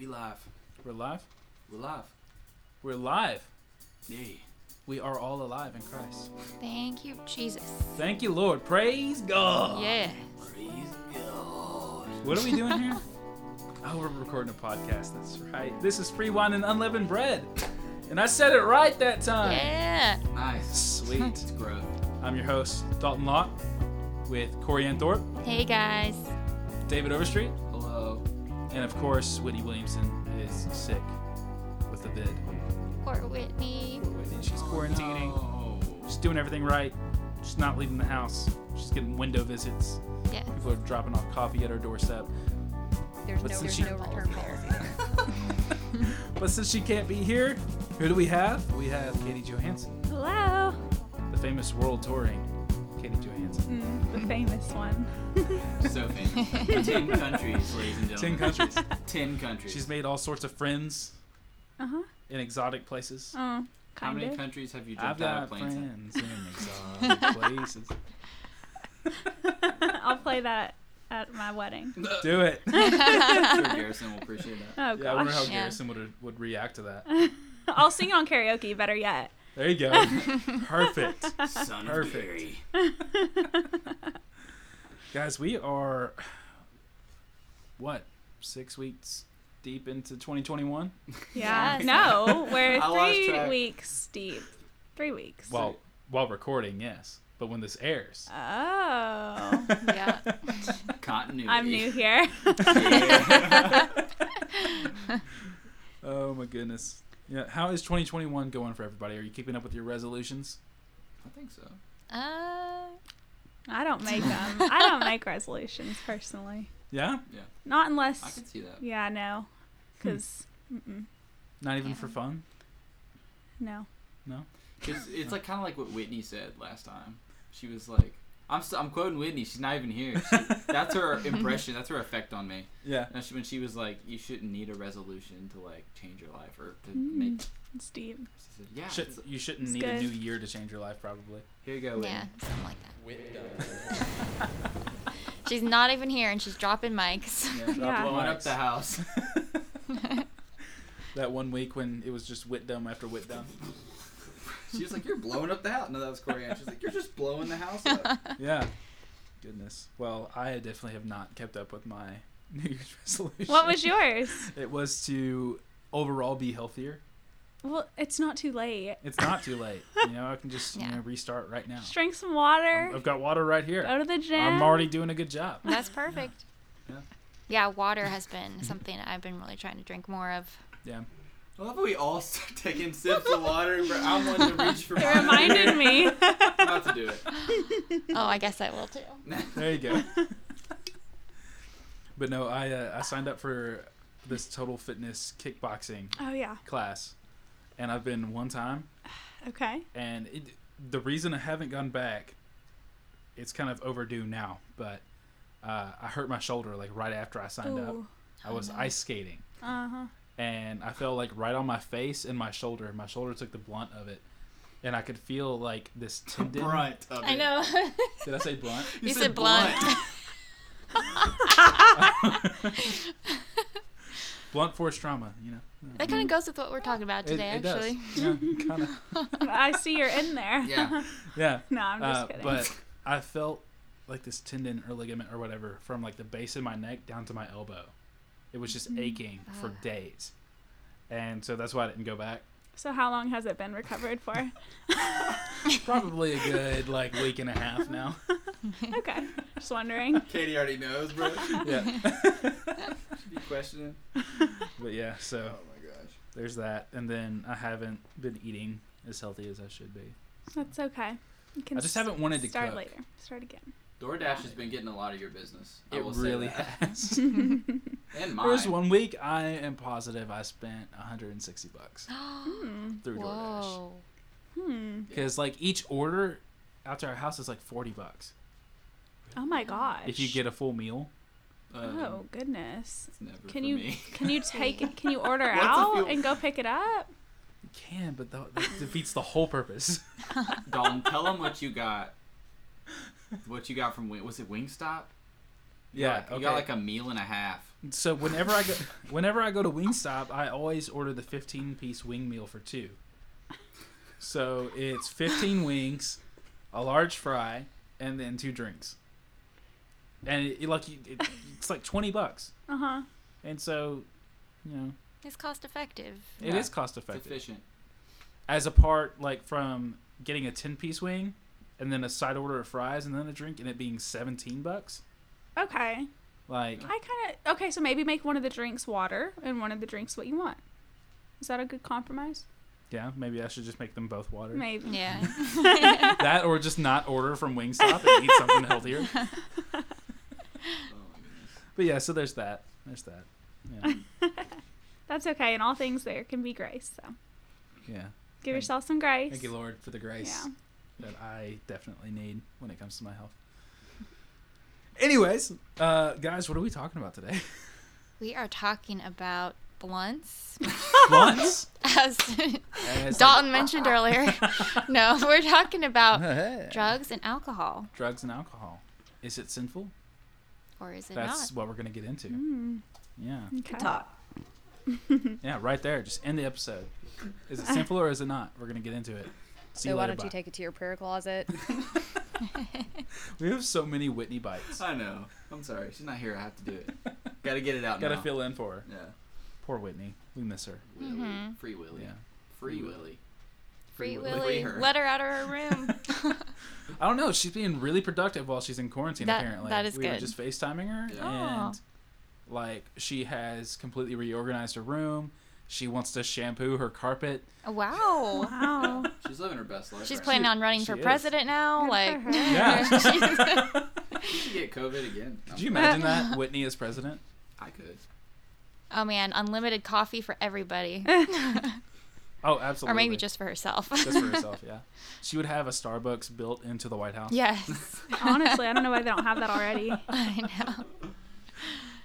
We live. We're live? We're live. We're live. Yay. We are all alive in Christ. Thank you, Jesus. Thank you, Lord. Praise God. Yeah. Praise God. What are we doing here? Oh, we're recording a podcast. That's right. This is free wine and unleavened bread. And I said it right that time. Yeah. Nice. Sweet. It's growth. I'm your host, Dalton Locke, with Corey Ann Thorpe, Hey guys. David Overstreet, Hello. And of course, Whitney Williamson is sick with the vid. Poor Whitney. Poor Whitney. She's quarantining. Oh. She's doing everything right. She's not leaving the house. She's getting window visits. Yeah. People are dropping off coffee at her doorstep. There's But no, since there's she- no return policy. But since she can't be here, who do we have? We have Katie Johansson, Hello. the famous world touring famous one. So famous. Ten countries, ladies and gentlemen. Ten countries. Ten countries. She's made all sorts of friends Uh huh. in exotic places. Oh, How many of. countries have you I've jumped out of got planes? friends in exotic places. I'll play that at my wedding. Do it. I'm sure Garrison will appreciate that. Oh gosh. Yeah, I wonder how gosh. Yeah. Garrison would would react to that. I'll sing on karaoke. Better yet. There you go. Perfect. Son Perfect. of Guys, we are what? 6 weeks deep into 2021? Yeah. No, we're three weeks deep. Three weeks. Well, while recording, yes. But when this airs. Oh. Yeah. Continuity. I'm new here. Oh my goodness. Yeah, how is 2021 going for everybody? Are you keeping up with your resolutions? I think so. Uh. I don't make them. I don't make resolutions personally. Yeah? Yeah. Not unless I unless. can see that. Yeah, no. Because. Mm-mm. Not even Yeah. for fun? No. No? It's, it's like kind of like what Whitney said last time. She was like, I'm, st- I'm quoting Whitney. She's not even here. She, that's her impression. That's her effect on me. Yeah. And she, when she was like, you shouldn't need a resolution to like change your life or to Mm. make. It's deep. She said, yeah. Should, it's- you shouldn't It's need a new year to change your life, probably. Here you go. Whitney. Yeah. Something like that. She's not even here, and she's dropping mics. Yeah, Yeah. blowing up the house. That one week when it was just wit dumb after wit dumb. She was like, "You're blowing up the house." No, that was Corey. Ann. She's like, "You're just blowing the house up." Yeah. Goodness. Well, I definitely have not kept up with my New Year's resolution. What was yours? It was to overall be healthier. Well, it's not too late. It's not too late. You know, I can just you know restart right now. Just drink some water. I've got water right here. Go to the gym. I'm already doing a good job. That's perfect. Yeah. Yeah, water has been something I've been really trying to drink more of. Yeah. I love how we all start taking sips of water. But I'm one to reach for. It mine. reminded me. I'm about to do it. Oh, I guess I will too. There you go. but no, I uh, I signed up for this total fitness kickboxing Oh yeah. class, and I've been one time, Okay. and it, the reason I haven't gone back, it's kind of overdue now, but uh, I hurt my shoulder like right after I signed up. I was ice skating, Uh huh. And I fell like right on my face and my shoulder. My shoulder took the blunt of it, and I could feel like this tendon. Brunt of I it. know. Did I say blunt? You said blunt. blunt force trauma, you know. that kind of goes with what we're talking about It- today, it does. actually. Yeah, kind of. I see you're in there. Yeah. Yeah. no, I'm just Uh, kidding. but I felt like this tendon or ligament or whatever from like the base of my neck down to my elbow. It was just aching for Ah. days. And so that's why I didn't go back. so how long has it been recovered for? Probably a good like week and a half now. okay. Just wondering. Katie already knows, bro. Yeah. Should be questioning. but yeah, so Oh my gosh. there's that. And then I haven't been eating as healthy as I should be. That's okay. You can I just haven't wanted to start cook. later. Start again. DoorDash has been getting a lot of your business. I It will say really that. has. And mine. There was one week I am positive I spent 160 bucks Hmm. through DoorDash. Whoa. Hmm. Because like each order out to our house is like 40 bucks. Oh my gosh. If you get a full meal. Um, Oh goodness. it's never Can for you me. can you take it? Can you order out and go pick it up? You can, but that, that defeats the whole purpose. Dalton, tell them what you got. What you got from Wing? Was it Wingstop? You Yeah, got, like, you got like a meal and a half. So whenever I go, whenever I go to Wingstop, I always order the 15 piece wing meal for two. So it's 15 wings, a large fry, and then two drinks. And it, it like it, it's like 20 bucks. Uh huh. And so, you know, It's cost effective. it Yeah, is cost It's effective. efficient. As a part like from getting a 10 piece wing and then a side order of fries and then a drink and it being 17 bucks. Okay. Like I kind of okay. So maybe make one of the drinks water and one of the drinks what you want. Is that a good compromise? yeah, maybe I should just make them both water. Maybe. Yeah. That or just not order from Wingstop and eat something healthier. Oh. But yeah, so there's that. There's that. Yeah. That's okay. And all things there can be grace. So yeah. give Thank- yourself some grace. Thank you, Lord, for the grace Yeah. That I definitely need when it comes to my health. Anyways, uh, guys, what are we talking about today? we are talking about blunts, Blunts. as As Dalton mentioned earlier. no, we're talking about like- drugs and alcohol, Drugs and alcohol. Is it sinful? or is it That's not? That's what we're gonna get into. Mm, Yeah. okay. Talk. Yeah, right there. Just end the episode. Is it sinful or is it not? We're gonna get into it. See So why later, don't you take it to your prayer closet? We have so many Whitney bites. I know. I'm sorry. She's not here. I have to do it. Gotta get it out Gotta fill in for her. Yeah. Poor Whitney. We miss her. Willie. Mhm. Free Willy. Yeah. Free Willy. Free Willie. Willy, Free her. let her out of her room. I don't know. She's being really productive while she's in quarantine. That- apparently, that is we were just FaceTiming her, Yeah. and like she has completely reorganized her room. She wants to shampoo her carpet. Oh, wow. Wow. She's living her best life. She's right planning now. on running She for is. president now. Good like, for her. Yeah. she's- She should get COVID again. Could you imagine that Whitney as president? I could. oh man, unlimited coffee for everybody, Oh, absolutely. or maybe just for herself. just for herself. Yeah, she would have a Starbucks built into the White House. yes, Honestly, I don't know why they don't have that already. I know.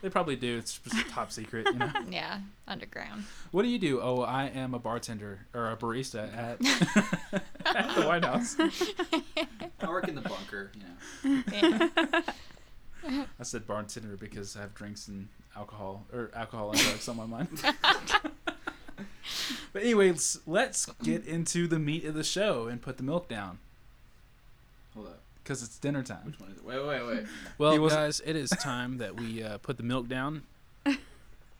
They probably do. It's just top secret. You know. Yeah, underground. What do you do? Oh, I am a bartender or a barista at, at the White House. I work in the bunker. You know. Yeah. I said bartender because I have drinks and alcohol or alcohol and drugs on my mind. but anyways, let's get into the meat of the show and put the milk down Hold up. Because it's dinner time. Which one is it? Wait, wait, wait. Well, guys, it is time that we uh, put the milk down.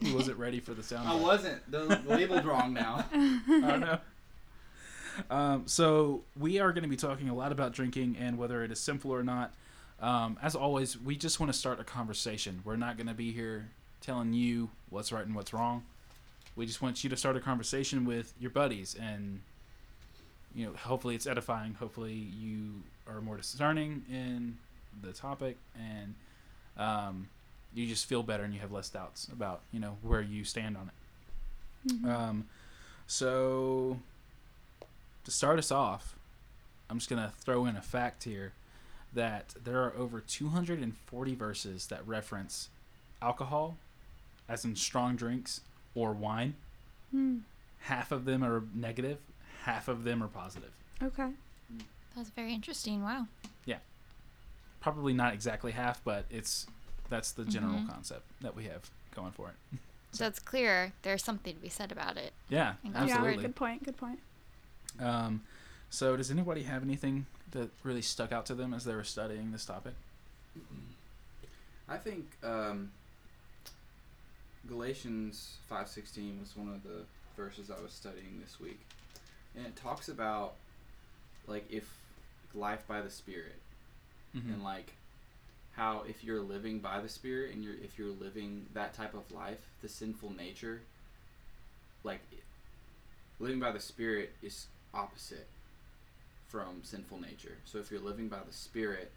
He wasn't ready for the sound. I bite. wasn't. The label's wrong now. I don't know. Um, so we are going to be talking a lot about drinking and whether it is sinful or not. Um, as always, we just want to start a conversation. We're not going to be here telling you what's right and what's wrong. We just want you to start a conversation with your buddies, and you know, hopefully it's edifying. Hopefully you are more discerning in the topic, and um, you just feel better and you have less doubts about you know where you stand on it. Um, so to start us off, I'm just gonna throw in a fact here that there are over 240 verses that reference alcohol, as in strong drinks or wine. Hmm. Half of them are negative, half of them are positive. Okay. That's very interesting. Wow. Yeah. Probably not exactly half, but it's that's the general Mhm. concept that we have going for it. So it's clear there's something to be said about it. Yeah, Yeah, Yeah. absolutely. Good point. Good point. Um, so, does anybody have anything that really stuck out to them as they were studying this topic? I think um, Galatians five sixteen was one of the verses I was studying this week, and it talks about like if life by the Spirit, Mm-hmm. and like how if you're living by the Spirit and you're if you're living that type of life, the sinful nature, like living by the Spirit is opposite from sinful nature. So if you're living by the Spirit,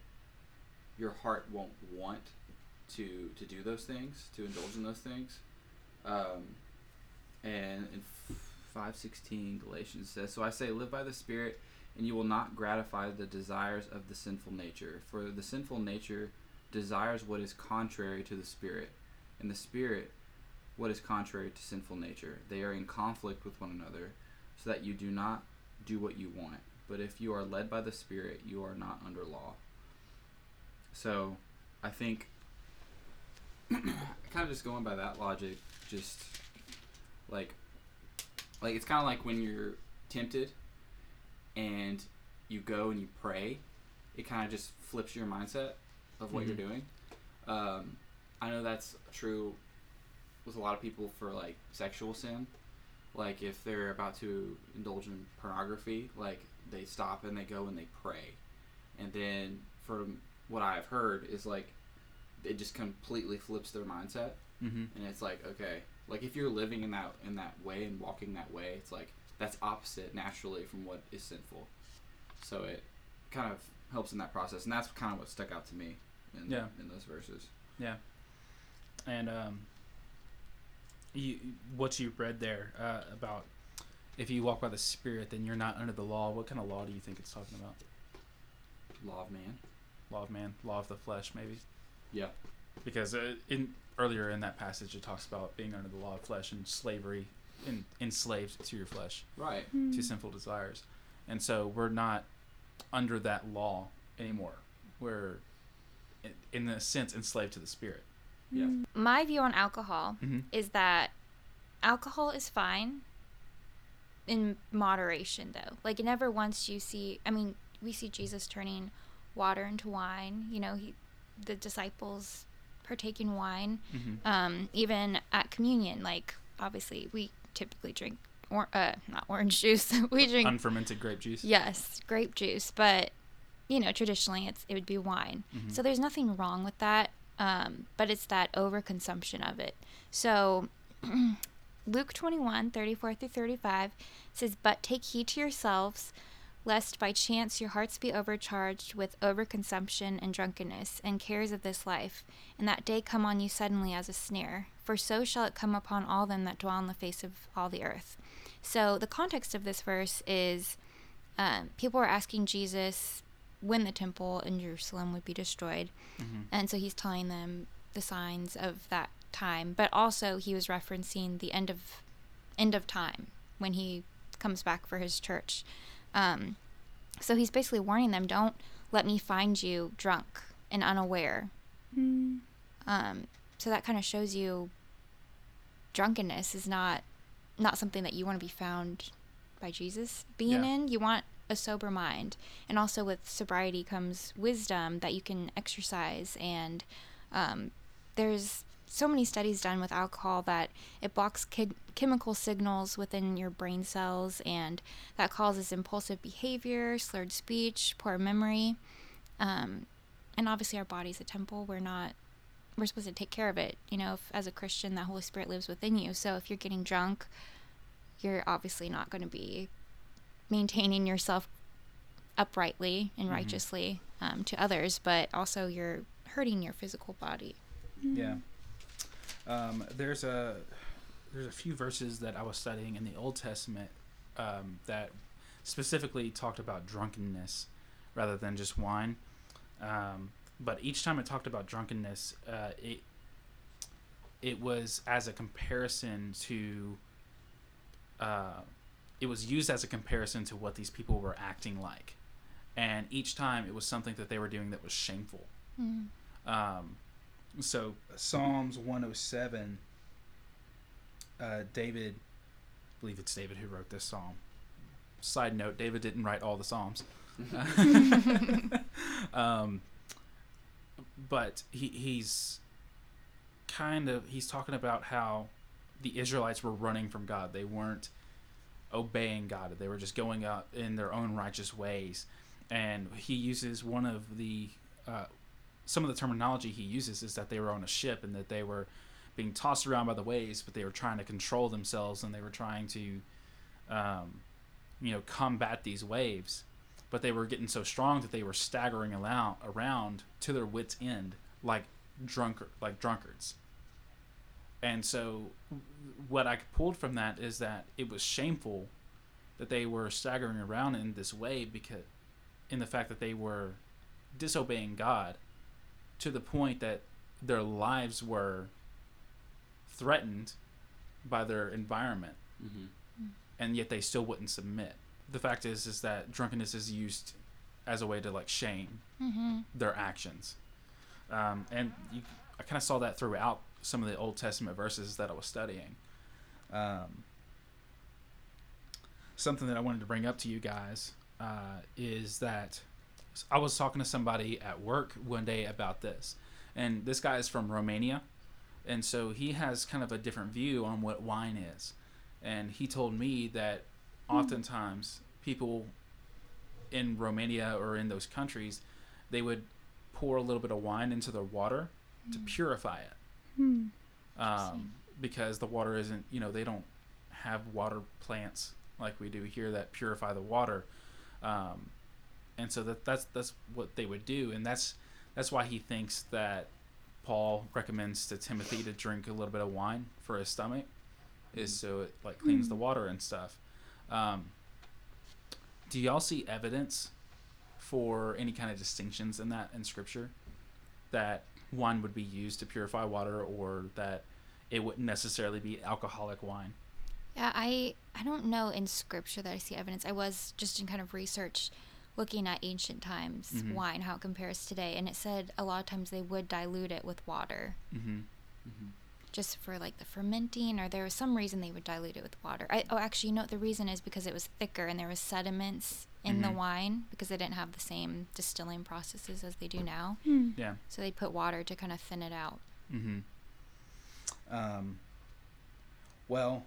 your heart won't want to to do those things, to indulge in those things. Um, and in five sixteen Galatians says, "So I say, live by the Spirit, and you will not gratify the desires of the sinful nature. For the sinful nature desires what is contrary to the Spirit, and the Spirit what is contrary to sinful nature. They are in conflict with one another, so that you do not do what you want. But if you are led by the Spirit, you are not under law." So, I think kind of just going by that logic, just like, like it's kind of like when you're tempted, and you go and you pray, it kind of just flips your mindset of what Mhm. you're doing. Um, I know that's true with a lot of people for like sexual sin. Like if they're about to indulge in pornography, like they stop and they go and they pray, and then from what I've heard is like it just completely flips their mindset Mm-hmm. and it's like okay like if you're living in that in that way and walking that way it's like that's opposite naturally from what is sinful so it kind of helps in that process and that's kind of what stuck out to me in, Yeah. in those verses Yeah. And um, you, what you read there uh, about if you walk by the Spirit, then you're not under the law. What kind of law do you think it's talking about? law of man Law of man, law of the flesh, maybe. yeah Because uh, in earlier in that passage, it talks about being under the law of flesh and slavery, and enslaved to your flesh, right to sinful desires, and so we're not under that law anymore. We're, in, in a sense, enslaved to the Spirit. yeah My view on alcohol Mm-hmm. is that alcohol is fine in moderation though like never once you see i mean we see jesus turning water into wine you know he the disciples partake in wine Mm-hmm. um even at communion like obviously we typically drink or uh not orange juice we drink Unfermented grape juice. yes grape juice but you know traditionally it's it would be wine Mhm. so there's nothing wrong with that um, but it's that overconsumption of it so luke 21 34 through 35 says but take heed to yourselves lest by chance your hearts be overcharged with overconsumption and drunkenness and cares of this life and that day come on you suddenly as a snare for so shall it come upon all them that dwell on the face of all the earth so the context of this verse is um, people were asking jesus when the temple in jerusalem would be destroyed Mm-hmm. and so he's telling them the signs of that time but also he was referencing the end of end of time when he comes back for his church um, so he's basically warning them don't let me find you drunk and unaware Mm. um, so that kind of shows you drunkenness is not not something that you want to be found by jesus being Yeah. in. You want a sober mind. And also with sobriety comes wisdom that you can exercise. And um, there's so many studies done with alcohol that it blocks chi- chemical signals within your brain cells. And that causes impulsive behavior slurred speech poor memory. Um, and obviously our body's a temple. We're not we're supposed to take care of it you know if, as a christian the holy spirit lives within you so if you're getting drunk you're obviously not going to be maintaining yourself uprightly and Mhm. righteously um, to others but also you're hurting your physical body Yeah. Um, there's a there's a few verses that I was studying in the Old Testament um, that specifically talked about drunkenness rather than just wine. Um, but each time it talked about drunkenness, uh, it it was as a comparison to. Uh, it was used as a comparison to what these people were acting like, and each time it was something that they were doing that was shameful. Um, so Psalms 107, uh, David, I believe it's David who wrote this psalm. Side note: David didn't write all the psalms, um, but he, he's kind of he's talking about how the Israelites were running from God. They weren't obeying God. They were just going out in their own righteous ways. And he uses one of the uh, some of the terminology he uses is that they were on a ship and that they were being tossed around by the waves, but they were trying to control themselves and they were trying to, um, you know, combat these waves. But they were getting so strong that they were staggering around, around to their wits' end, like drunkard, like drunkards. And so, what I pulled from that is that it was shameful that they were staggering around in this way because, in the fact that they were disobeying God to the point that their lives were threatened by their environment. Hmm and yet they still wouldn't submit the fact is is that drunkenness is used as a way to like shame mm-hmm. their actions um, and you, i kind of saw that throughout some of the Old Testament verses that I was studying. Um, something that I wanted to bring up to you guys uh, is that I was talking to somebody at work one day about this, and this guy is from Romania, and so he has kind of a different view on what wine is, and he told me that oftentimes people in Romania or in those countries, they would pour a little bit of wine into their water to purify it. Hmm. um, because the water isn't you know they don't have water plants like we do here that purify the water. Um, and so that that's that's what they would do. And that's that's why he thinks that Paul recommends to Timothy to drink a little bit of wine for his stomach is so it like cleans the water and stuff um, do y'all see evidence for any kind of distinctions in that in scripture that wine would be used to purify water or that it wouldn't necessarily be alcoholic wine Yeah, I I don't know in scripture that I see evidence. I was just in kind of research looking at ancient times Mhm. wine how it compares today and it said a lot of times they would dilute it with water mm-hmm. Just for like the fermenting or there was some reason they would dilute it with water. I, oh actually you know what the reason is because it was thicker and there was sediments in the Mhm. wine because they didn't have the same distilling processes as they do now. Hmm. yeah So they put water to kind of thin it out. Mm-hmm. Um, well,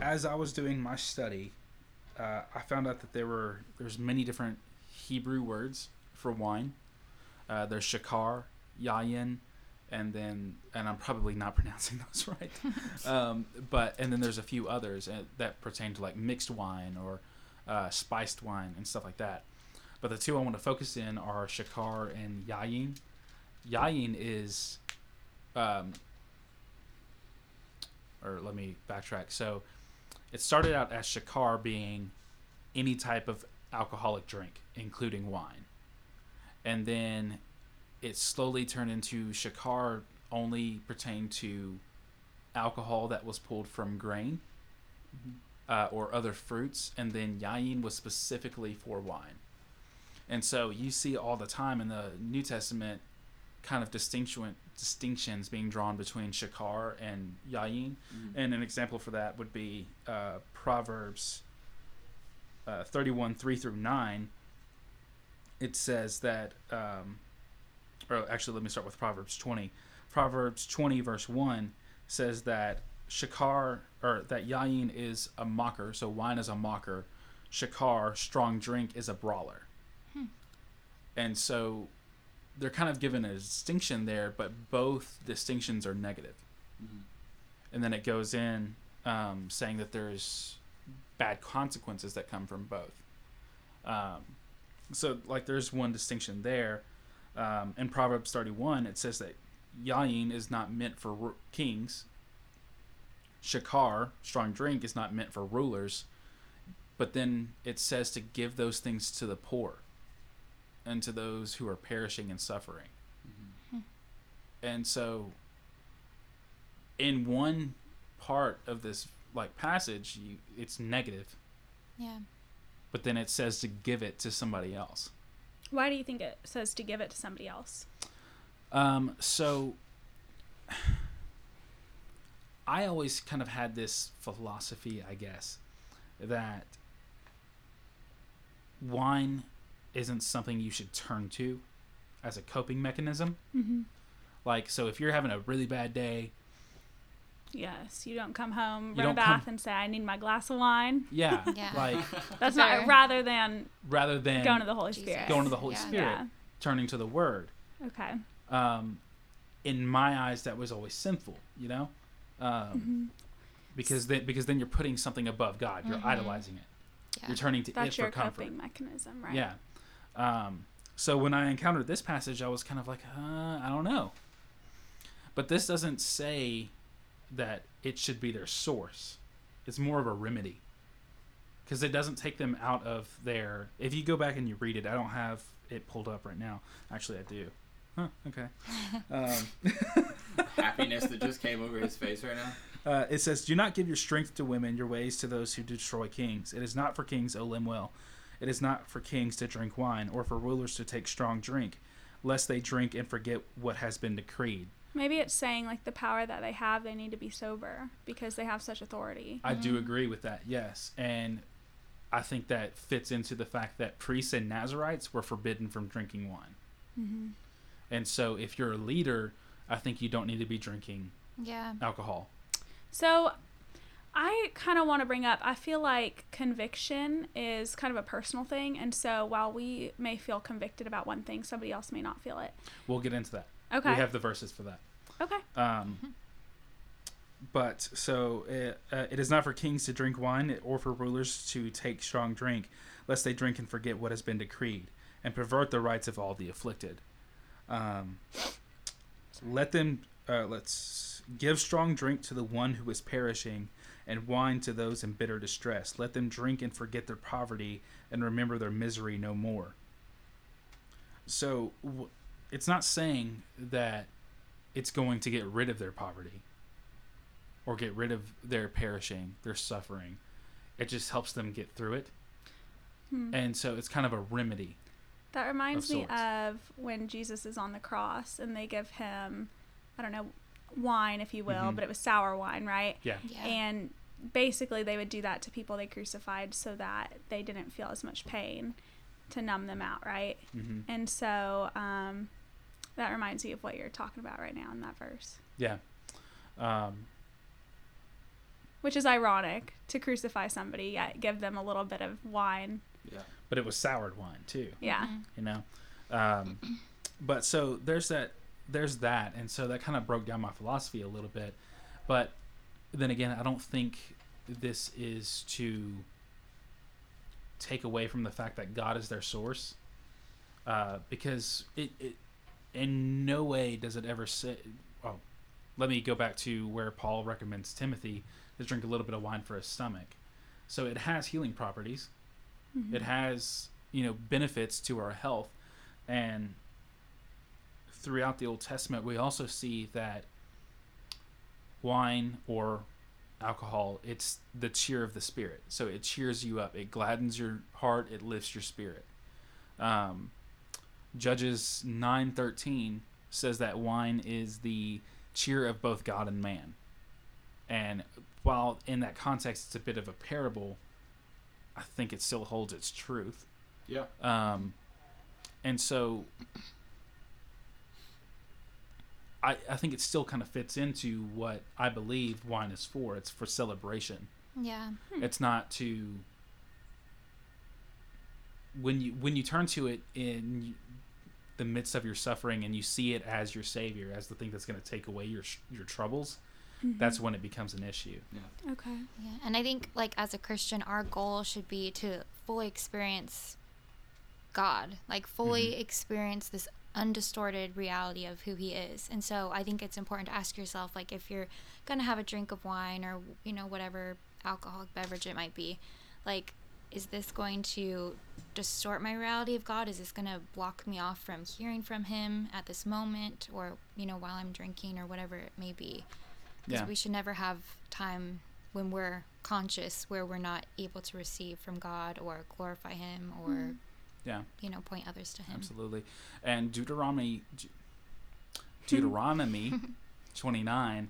as I was doing my study, uh, I found out that there were there's many different Hebrew words for wine. Uh, there's shakar, yayin, and then and I'm probably not pronouncing those right. um, but and then there's a few others uh, that pertain to like mixed wine or uh, spiced wine and stuff like that. But the two I want to focus in are shakar and yayin. Yayin is, um, or let me backtrack. So, it started out as shakar being any type of alcoholic drink, including wine, and then it slowly turned into shakar only pertained to alcohol that was pulled from grain uh, or other fruits, and then yayin was specifically for wine. And so you see all the time in the New Testament kind of distinction distinctions being drawn between shakar and yayin. And an example for that would be uh, Proverbs uh, 31 3 through 9. It says that, um, or actually, let me start with Proverbs 20. Proverbs 20, verse 1 says that shakar, or that yayin is a mocker, so wine is a mocker. Shakar, strong drink, is a brawler. And so they're kind of given a distinction there, but both distinctions are negative. Mhm. And then it goes in um, saying that there's bad consequences that come from both. Um, so, like, there's one distinction there. Um, in Proverbs 31, it says that yayin is not meant for kings. Shakar, strong drink, is not meant for rulers. But then it says to give those things to the poor and to those who are perishing and suffering. And so, in one part of this like passage, you it's negative, Yeah. but then it says to give it to somebody else. Why do you think it says to give it to somebody else? Um, so I always kind of had this philosophy, I guess, that wine isn't something you should turn to as a coping mechanism. Mm-hmm. Like, so if you're having a really bad day, Yes, you don't come home, You run a bath, come- and say, "I need my glass of wine." yeah, Yeah. like That's Fair. not rather than rather than going to the Holy Jesus. Spirit. going to the Holy Yeah. Spirit, Yeah. turning to the Word. Okay. um, in my eyes, that was always sinful. You know, um, Mm-hmm. because then because then you're putting something above God. You're Mhm. idolizing it. Yeah. You're turning to That's it your for comfort. coping mechanism, right? Yeah. Um, so when I encountered this passage, I was kind of like, uh, I don't know. But this doesn't say that it should be their source. It's more of a remedy. Because it doesn't take them out of their. If you go back and you read it, I don't have it pulled up right now. Actually, I do. Huh, okay. um, Happiness that just came over his face right now. Uh, it says, "Do not give your strength to women, your ways to those who destroy kings. It is not for kings, O Lemuel. It is not for kings to drink wine, or for rulers to take strong drink, lest they drink and forget what has been decreed. Maybe it's saying like the power that they have, they need to be sober because they have such authority. I do agree with that. Yes, and I think that fits into the fact that priests and Nazarites were forbidden from drinking wine. Mm-hmm. And so, if you're a leader, I think you don't need to be drinking Yeah. alcohol. So I kind of want to bring up I feel like conviction is kind of a personal thing. And so while we may feel convicted about one thing, somebody else may not feel it. We'll get into that. Okay. We have the verses for that. Okay. Um, but so uh, uh, it is not for kings to drink wine or for rulers to take strong drink, lest they drink and forget what has been decreed and pervert the rights of all the afflicted. Um, let them uh, let's give strong drink to the one who is perishing, and wine to those in bitter distress. Let them drink and forget their poverty and remember their misery no more. So w- it's not saying that it's going to get rid of their poverty or get rid of their perishing, their suffering. It just helps them get through it. Hmm. And so it's kind of a remedy. That reminds of me of when Jesus is on the cross and they give him, I don't know, wine, if you will, Mhm. but it was sour wine, right? Yeah. Yeah. And basically, they would do that to people they crucified so that they didn't feel as much pain to numb them out, right? hmm And so um, that reminds me of what you're talking about right now in that verse, Yeah. Um, which is ironic to crucify somebody, yet give them a little bit of wine. Yeah. but it was soured wine too. Yeah. Mhm. you know um, but so there's that there's that and so that kind of broke down my philosophy a little bit but then again i don't think this is to take away from the fact that god is their source uh, because it, it in no way does it ever say oh let me go back to where paul recommends timothy to drink a little bit of wine for his stomach. So it has healing properties. Mhm. it has you know benefits to our health. And throughout the old testament we also see that wine or alcohol it's the cheer of the spirit. So it cheers you up. It gladdens your heart. It lifts your spirit. Um, judges 913 says that wine is the cheer of both god and man and while in that context it's a bit of a parable i think it still holds its truth Yeah. um, and so I, I think it still kind of fits into what I believe wine is for. It's for celebration. Yeah. It's not to when you when you turn to it in the midst of your suffering and you see it as your savior, as the thing that's going to take away your your troubles. Mm-hmm. That's when it becomes an issue. Okay. Yeah, and I think like as a Christian, our goal should be to fully experience God, like fully mm-hmm. experience this undistorted reality of who He is. And so I think it's important to ask yourself, like, if you're gonna have a drink of wine or you know whatever alcoholic beverage it might be, like, is this going to distort my reality of God? Is this gonna block me off from hearing from Him at this moment, or you know while I'm drinking or whatever it may be? because Yeah. we should never have time when we're conscious where we're not able to receive from God or glorify Him or Yeah. you know point others to Him. Absolutely. And Deuteronomy De- Deuteronomy 29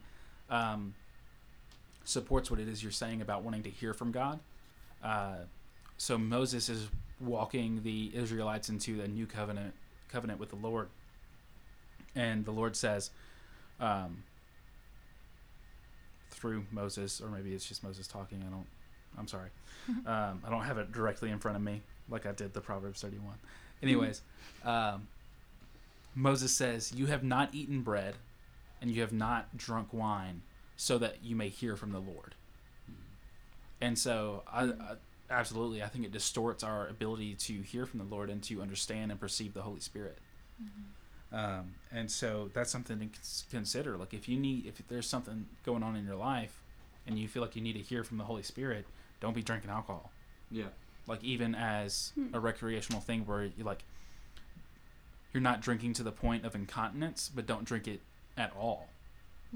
um, supports what it is you're saying about wanting to hear from God. Uh, so Moses is walking the Israelites into the new covenant covenant with the Lord, and the Lord says, um, through Moses, or maybe it's just Moses talking. I don't. I'm sorry. Um, I don't have it directly in front of me like I did the Proverbs 31. Anyways, um, Moses says, "You have not eaten bread, and you have not drunk wine, so that you may hear from the Lord." And so, I, I absolutely, I think it distorts our ability to hear from the Lord and to understand and perceive the Holy Spirit. Um, and so that's something to consider. Like if you need, if there's something going on in your life, and you feel like you need to hear from the Holy Spirit, don't be drinking alcohol Yeah. like even as Hmm. a recreational thing where you like you're not drinking to the point of incontinence but don't drink it at all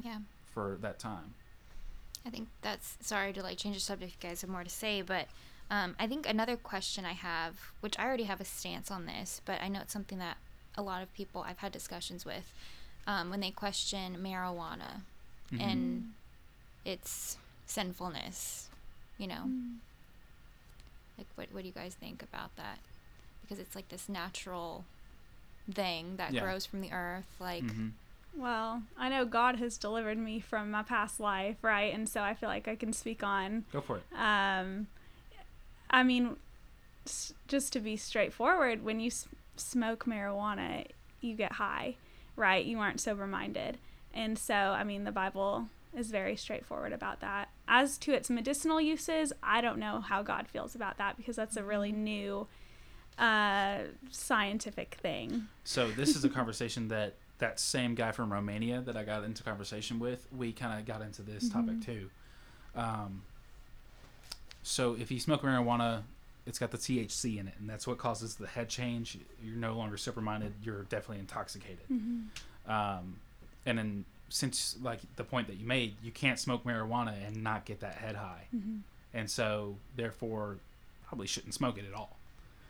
Yeah, for that time I think that's sorry to like change the subject. If you guys have more to say, but um, I think another question I have, which I already have a stance on this, but I know it's something that a lot of people I've had discussions with. um, when they question marijuana Mhm. and its sinfulness. You know, Mm. like what what do you guys think about that? Because it's like this natural thing that Yeah. grows from the earth. Like, Mhm. Well, I know God has delivered me from my past life, right? And so I feel like I can speak on Go for it. Um, I mean, s- just to be straightforward, when you s- smoke marijuana, you get high, right? You aren't sober minded. And so, I mean, the Bible is very straightforward about that. As to its medicinal uses, I don't know how God feels about that because that's a really new uh, scientific thing. So this is a conversation that that same guy from Romania that I got into conversation with, we kind of got into this topic too. Um, so if you smoke marijuana, it's got the THC in it, and that's what causes the head change. You're no longer sober minded. You're definitely intoxicated. Um, and then since like the point that you made, you can't smoke marijuana and not get that head high, and so therefore probably shouldn't smoke it at all.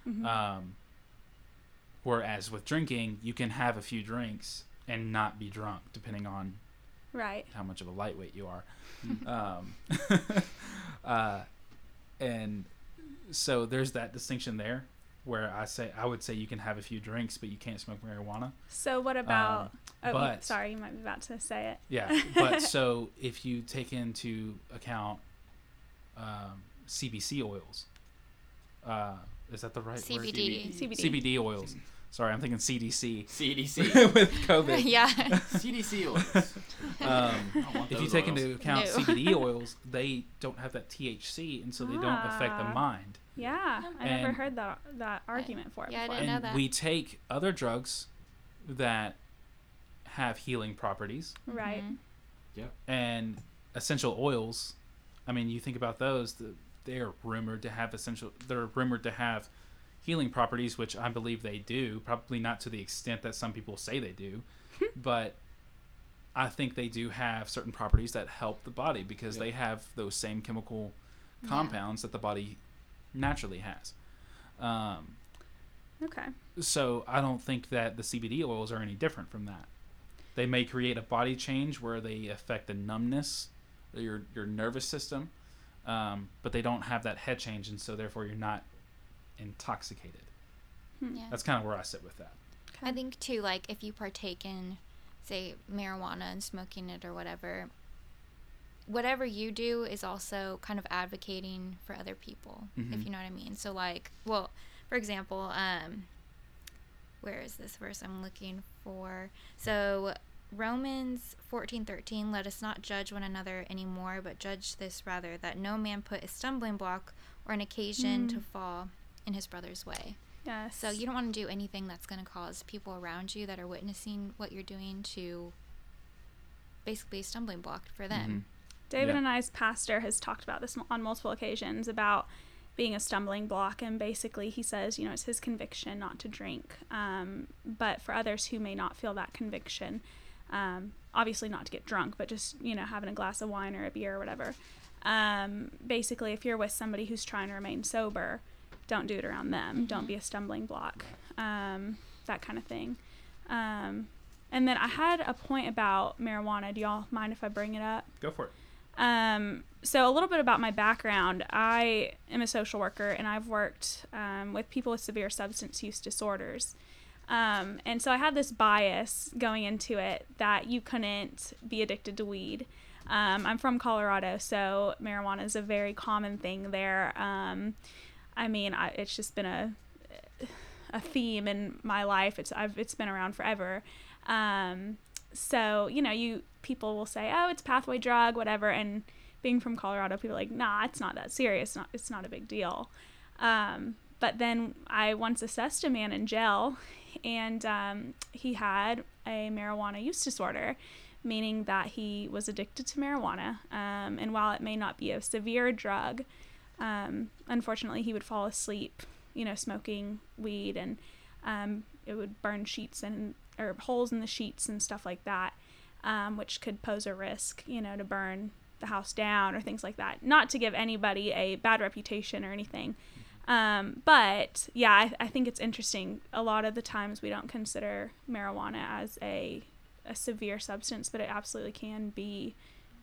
Um, whereas with drinking, you can have a few drinks and not be drunk, depending on Right. how much of a lightweight you are. um, uh, and so there's that distinction there, where I say I would say you can have a few drinks, but you can't smoke marijuana. So, what about. Um, oh, but- sorry, you might be about to say it. Yeah, but so if you take into account um, CBC oils, uh, is that the right word? CBD. CBD. CBD oils. Sorry, I'm thinking CDC CDC. with COVID. yeah, CDC oils. Um, I don't want if you take oils. into account No. CBD oils, they don't have that THC, and so they don't affect the Ah. mind. Yeah, I never heard that that argument for it Yeah, I before. didn't know that. we take other drugs that have healing properties Right. Mhm. and essential oils. I mean, you think about those; the, they are rumored to have essential. They're rumored to have healing properties, which I believe they do. Probably not to the extent that some people say they do, but I think they do have certain properties that help the body because Yeah. they have those same chemical Yeah. compounds that the body naturally has. Um, Okay. so I don't think that the CBD oils are any different from that. They may create a body change where they affect the numbness, your your nervous system, um, but they don't have that head change, and so therefore you're not intoxicated. yeah. That's kind of where I sit with that. I think too, like if you partake in, say, marijuana and smoking it or whatever, whatever you do is also kind of advocating for other people, if Mhm. you know what I mean. So, like, well, for example, um, where is this verse I'm looking for? So, Romans fourteen thirteen, let us not judge one another anymore, but judge this rather, that no man put a stumbling block or an occasion to Mm. fall in his brother's way. Yes. So you don't want to do anything that's going to cause people around you that are witnessing what you're doing to basically a stumbling block for them. David Yeah. and I's pastor has talked about this on multiple occasions about being a stumbling block, and basically he says, you know, it's his conviction not to drink. Um, but for others who may not feel that conviction, um, obviously not to get drunk, but just you know having a glass of wine or a beer or whatever. Um, basically, if you're with somebody who's trying to remain sober, don't do it around them. Don't be a stumbling block. Um, that kind of thing. Um, and then I had a point about marijuana. Do y'all mind if I bring it up? Go for it. Um, so a little bit about my background. I am a social worker, and I've worked um, with people with severe substance use disorders. Um, and so I had this bias going into it that you couldn't be addicted to weed. Um, I'm from Colorado, so marijuana is a very common thing there. I mean, I, it's just been a a theme in my life. It's I've it's been around forever. Um, so you know, you people will say, "Oh, it's pathway drug, whatever," and being from Colorado, people are like, "Nah, it's not that serious. It's not it's not a big deal." Um, but then I once assessed a man in jail, and um, he had a marijuana use disorder, meaning that he was addicted to marijuana. Um, and while it may not be a severe drug, um, unfortunately, he would fall asleep, you know, smoking weed, and um, it would burn sheets and or holes in the sheets and stuff like that, um, which could pose a risk, you know, to burn the house down or things like that. Not to give anybody a bad reputation or anything. Um, but yeah, I, I think it's interesting. A lot of the times we don't consider marijuana as a a severe substance, but it absolutely can be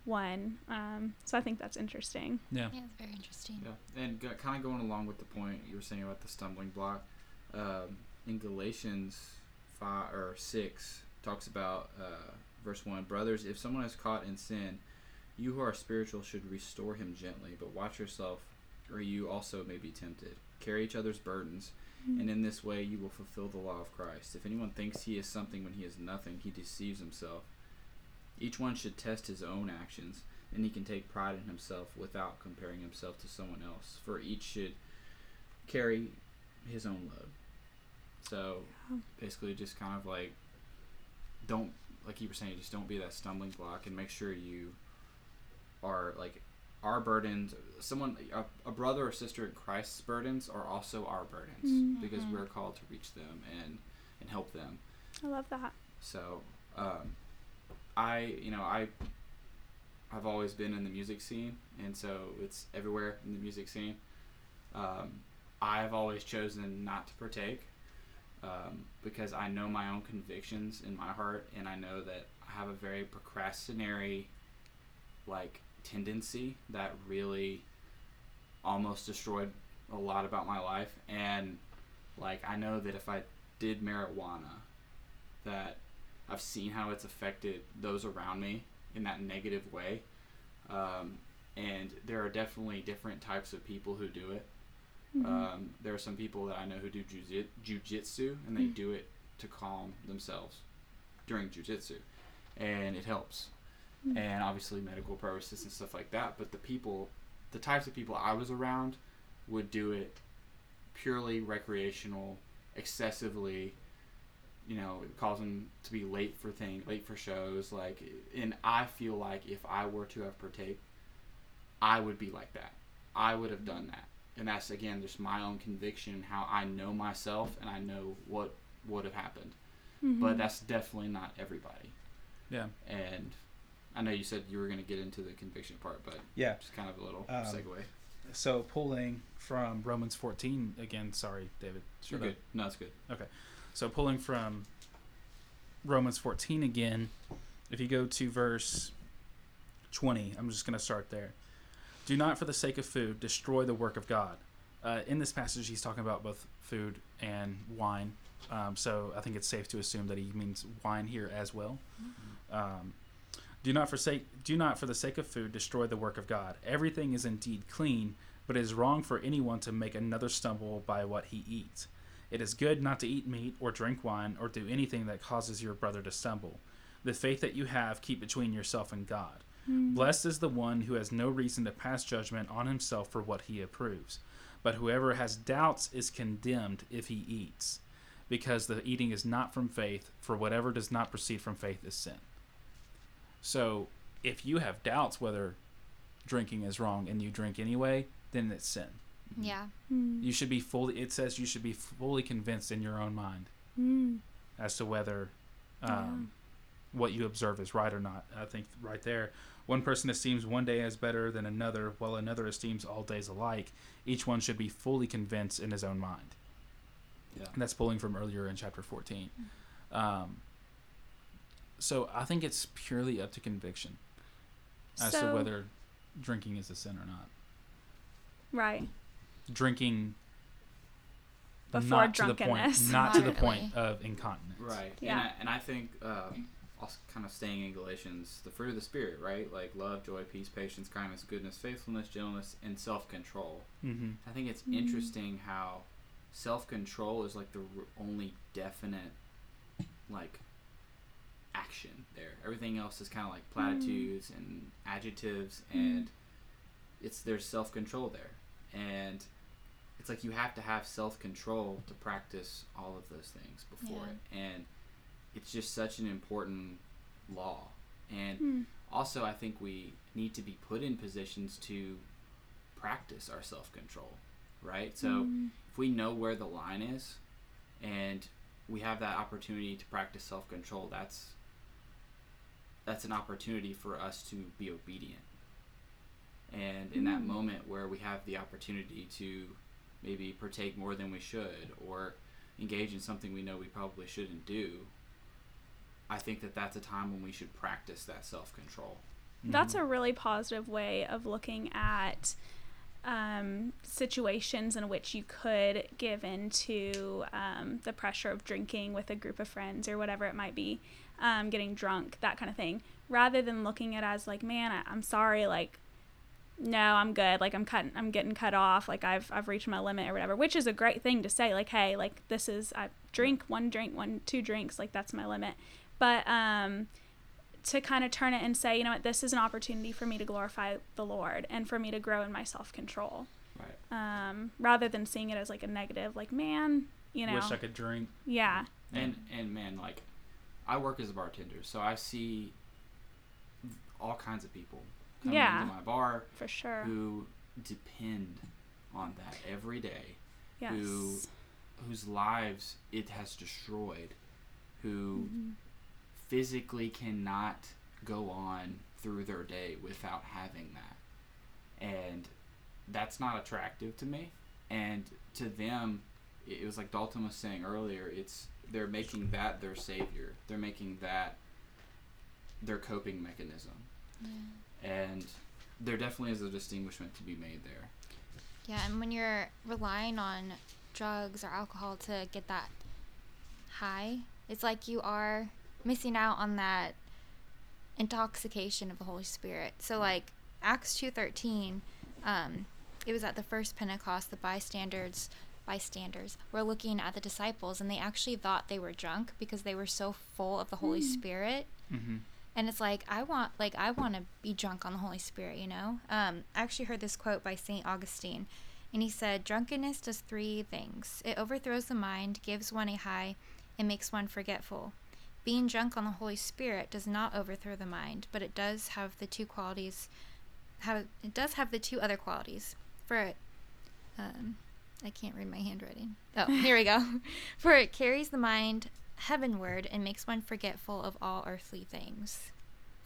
one. Um, so I think that's interesting. Yeah. Yeah, it's very interesting. Yeah, and go, kind of going along with the point you were saying about the stumbling block, um, in Galatians five or six talks about uh, verse one. Brothers, if someone is caught in sin, you who are spiritual should restore him gently, but watch yourself, or you also may be tempted. Carry each other's burdens, and in this way you will fulfill the law of Christ. If anyone thinks he is something when he is nothing, he deceives himself. Each one should test his own actions, and he can take pride in himself without comparing himself to someone else. For each should carry his own load. So Yeah. basically, just kind of like don't like you were saying, just don't be that stumbling block, and make sure you are like our burdens. Someone, a, a brother or sister in Christ's burdens are also our burdens Mhm. because we're called to reach them and and help them. I love that. So, um, I, you know, I, I've always been in the music scene, and so it's everywhere in the music scene. Um, I've always chosen not to partake um, because I know my own convictions in my heart, and I know that I have a very procrastinatory, like tendency that really almost destroyed a lot about my life, and like I know that if I did marijuana that I've seen how it's affected those around me in that negative way. Um, and there are definitely different types of people who do it. Mhm. Um, there are some people that I know who do juji- jujitsu, and they Mm. do it to calm themselves during jujitsu, and it helps. Mm. And obviously medical purposes and stuff like that. But the people, the types of people I was around, would do it purely recreational, excessively. You know, it cause them to be late for thing, late for shows. Like, and I feel like if I were to have partake, I would be like that. I would have done that, and that's again just my own conviction, how I know myself, and I know what would have happened. Mhm. But that's definitely not everybody. Yeah. And I know you said you were going to get into the conviction part, but Yeah. just kind of a little Um, segue. So pulling from Romans 14 again. Sorry, David. You're Should I- good. No, it's good. So pulling from Romans 14 again, if you go to verse 20, I'm just going to start there. Do not, for the sake of food, destroy the work of God. Uh, in this passage, he's talking about both food and wine. Um, so I think it's safe to assume that he means wine here as well. Um, do not forsake. Do not, for the sake of food, destroy the work of God. Everything is indeed clean, but it is wrong for anyone to make another stumble by what he eats. It is good not to eat meat or drink wine or do anything that causes your brother to stumble. The faith that you have, keep between yourself and God. Mm. Blessed is the one who has no reason to pass judgment on himself for what he approves. But whoever has doubts is condemned if he eats, because the eating is not from faith, for whatever does not proceed from faith is sin. So if you have doubts whether drinking is wrong and you drink anyway, then it's sin. Yeah. Mm. You should be fully, it says you should be fully convinced in your own mind Mm. as to whether um, what you observe is right or not. I think right there, one person esteems one day as better than another, while another esteems all days alike. Each one should be fully convinced in his own mind. Yeah. And that's pulling from earlier in chapter 14. Um, so I think it's purely up to conviction as to whether drinking is a sin or not. Right. Drinking Before not to the point, not to the point of incontinence. Right. Yeah. And I, and I think um, also kind of staying in Galatians, the fruit of the spirit, right? Like love, joy, peace, patience, kindness, goodness, faithfulness, gentleness, and self-control. Mm-hmm. I think it's Mhm. interesting how self-control is like the r- only definite like action there. Everything else is kind of like platitudes and adjectives and it's there's self-control there. And it's like you have to have self-control to practice all of those things before Yeah. it. And it's just such an important law. And Mm. also I think we need to be put in positions to practice our self-control, right? So Mm. if we know where the line is and we have that opportunity to practice self-control, that's that's an opportunity for us to be obedient. And in that Mm. moment where we have the opportunity to maybe partake more than we should or engage in something we know we probably shouldn't do, I think that that's a time when we should practice that self control. That's a really positive way of looking at um, situations in which you could give into um, the pressure of drinking with a group of friends or whatever it might be, um, getting drunk, that kind of thing, rather than looking at it as like, man, I, I'm sorry, like, no, I'm good. Like I'm cutting, I'm getting cut off. Like I've I've reached my limit or whatever, which is a great thing to say. Like, hey, like this is I drink one drink, one two drinks, like that's my limit. But um, to kind of turn it and say, you know what, this is an opportunity for me to glorify the Lord and for me to grow in my self control. Right. Um, rather than seeing it as like a negative, like man, you know, Wish I could drink. yeah, And and man, like I work as a bartender, so I see all kinds of people coming Yeah. into my bar for sure. who depend on that every day, Yes. who whose lives it has destroyed, who Mm-hmm. physically cannot go on through their day without having that. And that's not attractive to me. And to them, it it was like Dalton was saying earlier, it's they're making that their savior. They're making that their coping mechanism. And there definitely is a distinguishment to be made there. Yeah, and when you're relying on drugs or alcohol to get that high, it's like you are missing out on that intoxication of the Holy Spirit. So like Acts 2:13, um it was at the first Pentecost the bystanders bystanders were looking at the disciples and they actually thought they were drunk because they were so full of the Holy Spirit Mm-hmm. And it's like i want like i want to be drunk on the holy spirit you know? Um i actually heard this quote by saint augustine and he said drunkenness does three things. It overthrows the mind gives one a high and makes one forgetful. Being drunk on the holy spirit does not overthrow the mind but it does have the two qualities have it does have the two other qualities. For it um i can't read my handwriting. Oh here we go. For it carries the mind heavenward and makes one forgetful of all earthly things.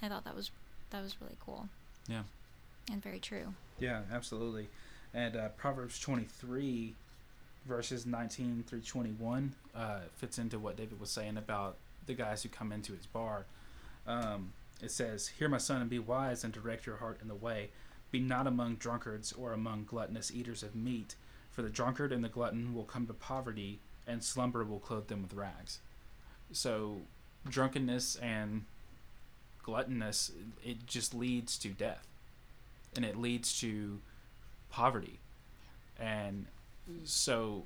I thought that was that was really cool. Yeah. And very true. Yeah, absolutely. And uh, Proverbs 23, verses 19 through 21, uh, fits into what David was saying about the guys who come into his bar. Um, it says, Hear my son, and be wise, and direct your heart in the way. Be not among drunkards or among gluttonous eaters of meat, for the drunkard and the glutton will come to poverty, and slumber will clothe them with rags. So, drunkenness and gluttonous, it just leads to death and it leads to poverty. And so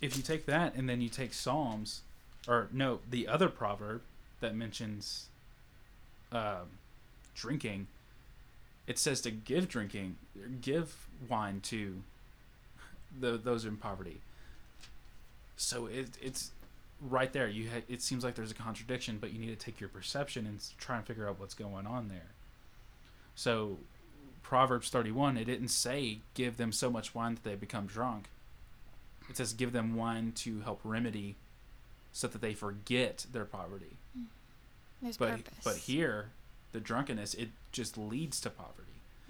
if you take that and then you take Psalms, or no, the other proverb that mentions um, drinking, it says to give drinking, give wine to the, those in poverty. So it, it's right there. You ha- it seems like there's a contradiction, but you need to take your perception and try and figure out what's going on there. So Proverbs 31, it didn't say give them so much wine that they become drunk. It says give them wine to help remedy so that they forget their poverty. There's But purpose. but here, the drunkenness, it just leads to poverty.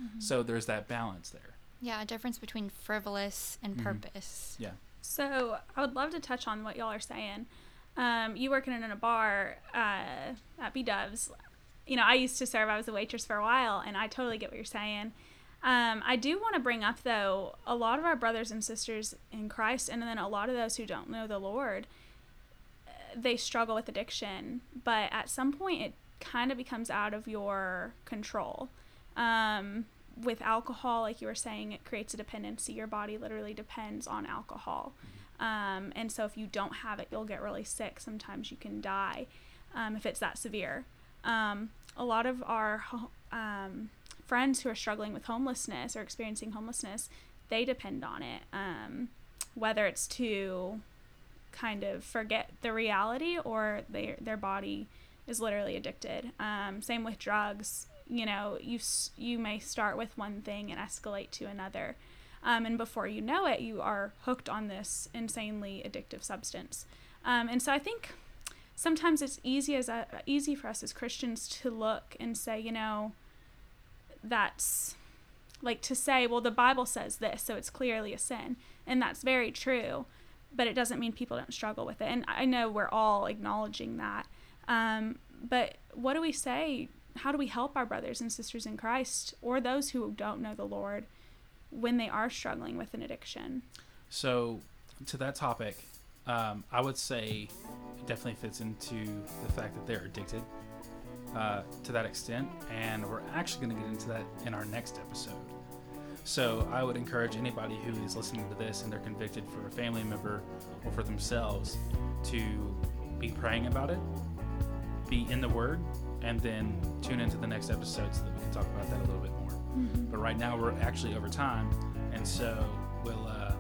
Mm-hmm. So there's that balance there. yeah, a difference between frivolous and Mhm. purpose. Yeah. So I would love to touch on what y'all are saying. Um, you working in a bar uh, at B Doves. You know, I used to serve. I was a waitress for a while, and I totally get what you're saying. Um, I do want to bring up though a lot of our brothers and sisters in Christ, and then a lot of those who don't know the Lord, uh, they struggle with addiction. But at some point, it kind of becomes out of your control. Um, with alcohol, like you were saying, it creates a dependency. Your body literally depends on alcohol. Um, and so if you don't have it, you'll get really sick. Sometimes you can die um, if it's that severe. Um, a lot of our um, friends who are struggling with homelessness or experiencing homelessness, they depend on it. Um, whether it's to kind of forget the reality or their their body is literally addicted. Um, same with drugs. You know, you you may start with one thing and escalate to another, um, and before you know it, you are hooked on this insanely addictive substance. Um, and so I think sometimes it's easy as a, easy for us as Christians to look and say, you know, that's like to say, well, the Bible says this, so it's clearly a sin, and that's very true, but it doesn't mean people don't struggle with it. And I know we're all acknowledging that. Um, but what do we say? How do we help our brothers and sisters in Christ or those who don't know the Lord when they are struggling with an addiction? So, to that topic, um, I would say it definitely fits into the fact that they're addicted uh, to that extent, and we're actually going to get into that in our next episode. So, I would encourage anybody who is listening to this and they're convicted for a family member or for themselves to be praying about it, be in the Word, and then tune into the next episode so that we can talk about that a little bit more. But right now, we're actually over time, and so we'll. Uh,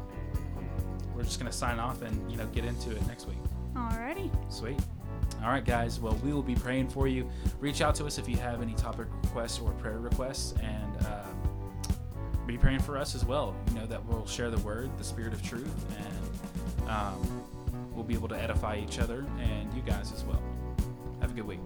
we're just gonna sign off and you know get into it next week. Alrighty. Sweet. All right, guys. Well, we will be praying for you. Reach out to us if you have any topic requests or prayer requests, and um, be praying for us as well. You know that we'll share the word, the spirit of truth, and um, we'll be able to edify each other and you guys as well. Have a good week.